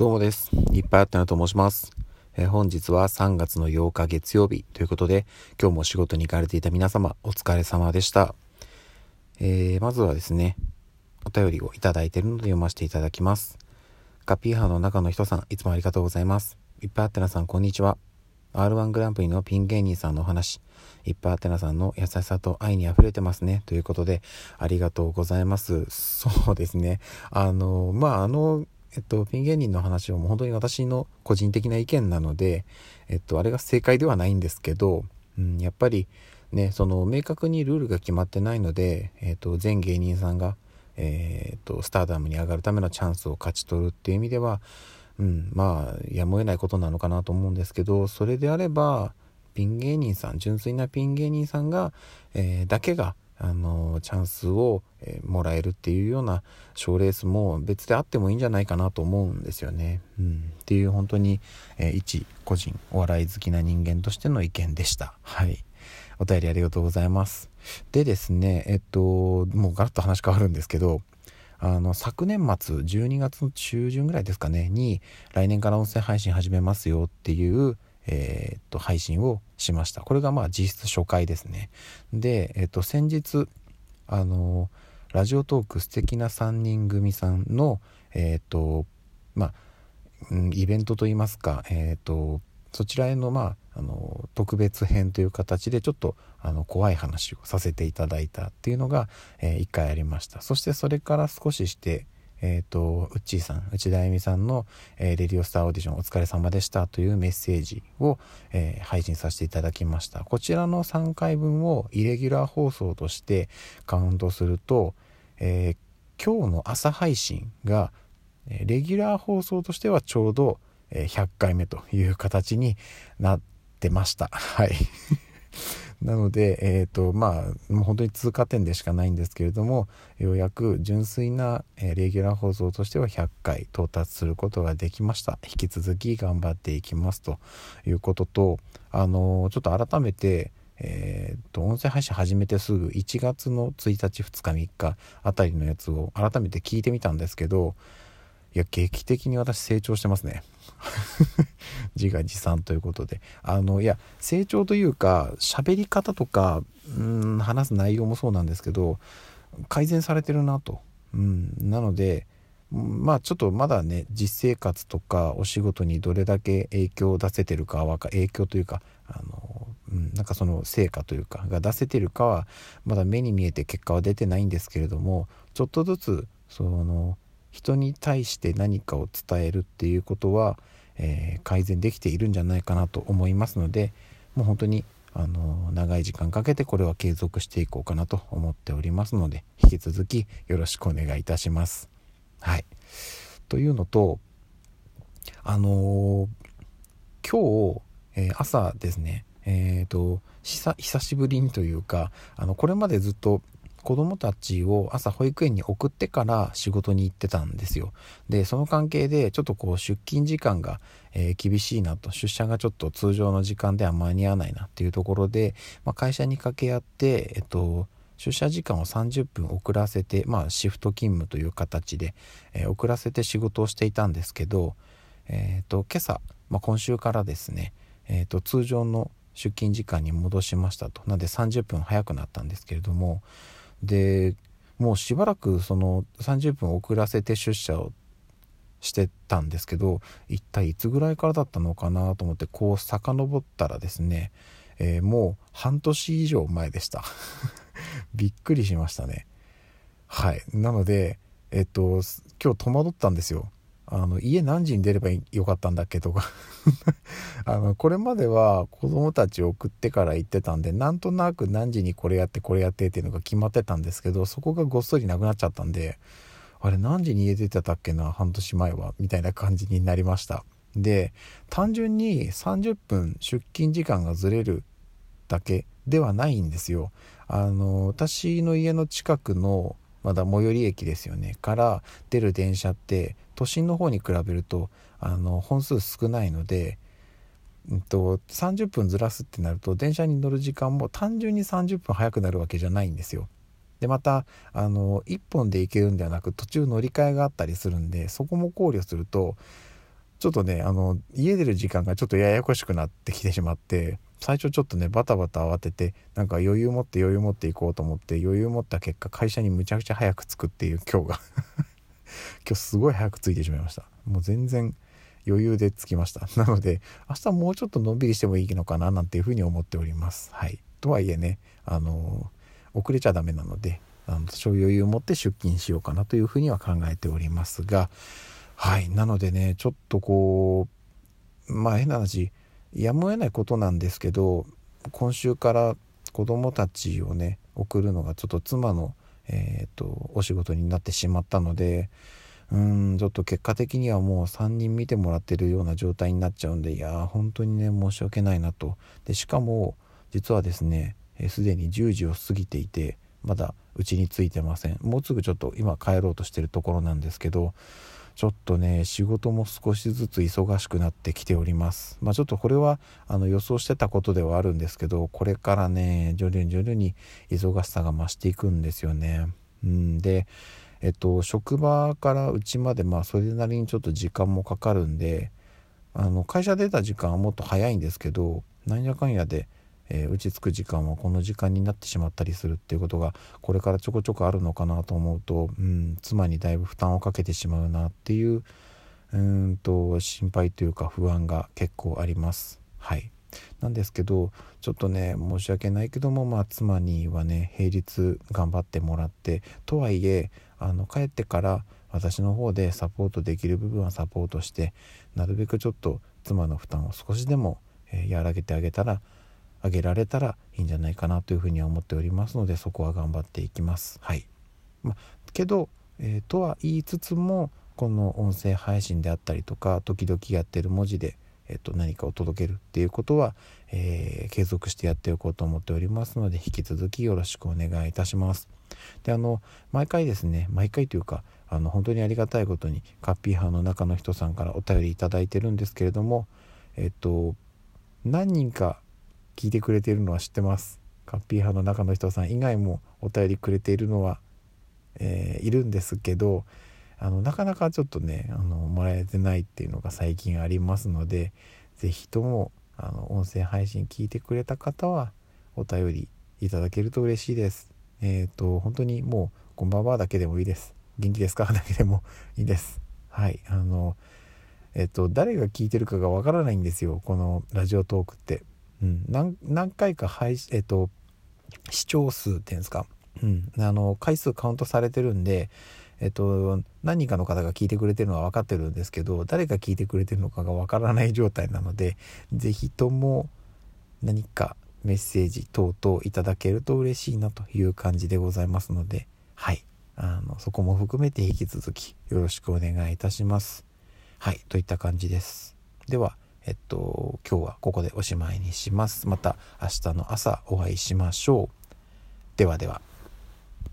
どうもです。いっぱいあったなと申します。えー、本日は3月の8日月曜日ということで、今日も仕事に行かれていた皆様、お疲れ様でした。えー、まずはですね、お便りをいただいているので読ませていただきます。カピーハの中の人さん、いつもありがとうございます。いっぱいあってなさん、こんにちは。R1 グランプリのピン芸人さんのお話、いっぱいあってなさんの優しさと愛に溢れてますね。ということで、ありがとうございます。そうですね。あの、まあ、あの、えっと、ピン芸人の話はもう本当に私の個人的な意見なので、えっと、あれが正解ではないんですけど、うん、やっぱりね、その明確にルールが決まってないので、えっと、全芸人さんが、えー、っと、スターダムに上がるためのチャンスを勝ち取るっていう意味では、うん、まあ、やむを得ないことなのかなと思うんですけど、それであれば、ピン芸人さん、純粋なピン芸人さんが、えー、だけが、あのチャンスを、え、もらえるっていうような賞レースも別であってもいいんじゃないかなと思うんですよね。うん、っていう本当に、えー、一個人お笑い好きな人間としての意見でした。はい。お便りありがとうございます。でですね、えっと、もうガラッと話変わるんですけど、あの、昨年末、12月の中旬ぐらいですかね、に、来年から音声配信始めますよっていう、えー、っと配信をしました。これがまあ実質初回ですね。で、えー、っと先日あのラジオトーク素敵な3人組さんのえー、っとまあ、イベントといいますかえっとそちらへのまああの特別編という形でちょっとあの怖い話をさせていただいたっていうのが、えー、1回ありました。そしてそれから少ししてえっ、ー、と、うっちーさん、内田恵美さんの、えー、レディオスターオーディションお疲れ様でしたというメッセージを、えー、配信させていただきました。こちらの3回分をイレギュラー放送としてカウントすると、え今日の朝配信が、レギュラー放送としてはちょうど100回目という形になってました。はい。なので、えーとまあ、もう本当に通過点でしかないんですけれどもようやく純粋な、えー、レギュラー放送としては100回到達することができました。引き続き頑張っていきますということと、あのー、ちょっと改めてえーと、音声配信始めてすぐ1月の1日2日3日あたりのやつを改めて聞いてみたんですけどいや劇的に私成長してますね。自画自賛ということで。あのいや成長というか喋り方とかうん話す内容もそうなんですけど改善されてるなと、うん、なのでまあちょっとまだね実生活とかお仕事にどれだけ影響を出せてるかは影響というかあの、うん、なんかその成果というかが出せてるかはまだ目に見えて結果は出てないんですけれどもちょっとずつその人に対して何かを伝えるっていうことは、えー、改善できているんじゃないかなと思いますのでもう本当にあの長い時間かけてこれは継続していこうかなと思っておりますので引き続きよろしくお願いいたします。はい、というのとあのー、今日、えー、朝ですねえーと、と久しぶりにというかあのこれまでずっと子供たちを朝保育園に送ってから仕事に行ってたんですよ。で、その関係でちょっとこう出勤時間が、えー、厳しいなと、出社がちょっと通常の時間では間に合わないなっていうところで、まあ、会社に掛け合って、えっと、出社時間を30分遅らせて、まあ、シフト勤務という形で、えー、遅らせて仕事をしていたんですけど、えっ、と、今朝、まあ、今週からですね、えっ、と、通常の出勤時間に戻しましたと。なんで30分早くなったんですけれども、でもうしばらくその30分遅らせて出社をしてたんですけど一体いつぐらいからだったのかなと思ってこう遡ったらですね、えー、もう半年以上前でした。びっくりしましたね。はい。なのでえっと今日戸惑ったんですよ。あの家何時に出ればよかったんだっけとか。あのこれまでは子供たちを送ってから行ってたんでなんとなく何時にこれやってこれやってっていうのが決まってたんですけどそこがごっそりなくなっちゃったんであれ何時に家出てたっけな半年前はみたいな感じになりました。で単純に30分出勤時間がずれるだけではないんですよ。あの私の家の近くのまだ最寄り駅ですよねから出る電車って都心の方に比べるとあの本数少ないので、うんと、30分ずらすってなると電車に乗る時間も単純に30分早くなるわけじゃないんですよ。でまたあの1本で行けるんではなく途中乗り換えがあったりするんでそこも考慮するとちょっとねあの家出る時間がちょっとややこしくなってきてしまって最初ちょっとねバタバタ慌ててなんか余裕持って余裕持っていこうと思って余裕持った結果会社にむちゃくちゃ早く着くっていう今日が。今日すごい早く着いてしまいました。もう全然余裕で着きました。なので明日もうちょっとのんびりしてもいいのかななんていうふうに思っております。はい。とはいえねあの遅れちゃダメなのであの多余裕を持って出勤しようかなというふうには考えておりますが。はい。なのでねちょっとこうまあ変な話やむを得ないことなんですけど今週から子供たちをね送るのがちょっと妻の、えーと、お仕事になってしまったのでうんちょっと結果的にはもう3人見てもらってるような状態になっちゃうんでいやー本当にね申し訳ないなと。でしかも実はですねすで、に10時を過ぎていてまだうちに着いてません。もうすぐちょっと今帰ろうとしてるところなんですけどちょっとね仕事も少しずつ忙しくなってきております。まあちょっとこれはあの予想してたことではあるんですけどこれからね徐々に徐々に忙しさが増していくんですよね。うんでえっと職場からうちまでまあそれなりにちょっと時間もかかるんであの会社出た時間はもっと早いんですけどなんやかんやでえー、ち着く時間はこの時間になってしまったりするっていうことがこれからちょこちょこあるのかなと思うと、うん、妻にだいぶ負担をかけてしまうなっていううんと心配というか不安が結構あります。はいなんですけどちょっとね申し訳ないけどもまあ妻にはね平日頑張ってもらってとはいえあの帰ってから私の方でサポートできる部分はサポートしてなるべくちょっと妻の負担を少しでも、えー、和らげてあげたらあげられたらいいんじゃないかなというふうには思っておりますのでそこは頑張っていきます。はいまけど、えー、とは言いつつもこの音声配信であったりとか時々やってる文字で、えー、と何かを届けるっていうことは、えー、継続してやっておこうと思っておりますので引き続きよろしくお願いいたします。であの毎回ですね毎回というかあの本当にありがたいことにカッピー派の中の人さんからお便り頂いてるんですけれどもえっと何人か聞いてくれているのは知ってますカッピー派の中の人さん以外もお便りくれているのは、えー、いるんですけどあのなかなかちょっとねあのもらえてないっていうのが最近ありますので是非ともあの音声配信聞いてくれた方はお便りいただけると嬉しいです。えっ、ー、と本当にもうこんばんはだけでもいいです。元気ですか？だけでもいいです。はい。あの、えっ、と、誰が聞いてるかがわからないんですよ。このラジオトークって。うん、何何回か配えっと視聴数っていうんですか、うん、あの回数カウントされてるんでえっと何人かの方が聞いてくれてるのは分かってるんですけど誰が聞いてくれてるのかが分からない状態なので是非とも何かメッセージ等々いただけると嬉しいなという感じでございますのではい。あのそこも含めて引き続きよろしくお願いいたします。はい。といった感じです。ではえっと、今日はここでおしまいにします。また明日の朝お会いしましょう。ではでは。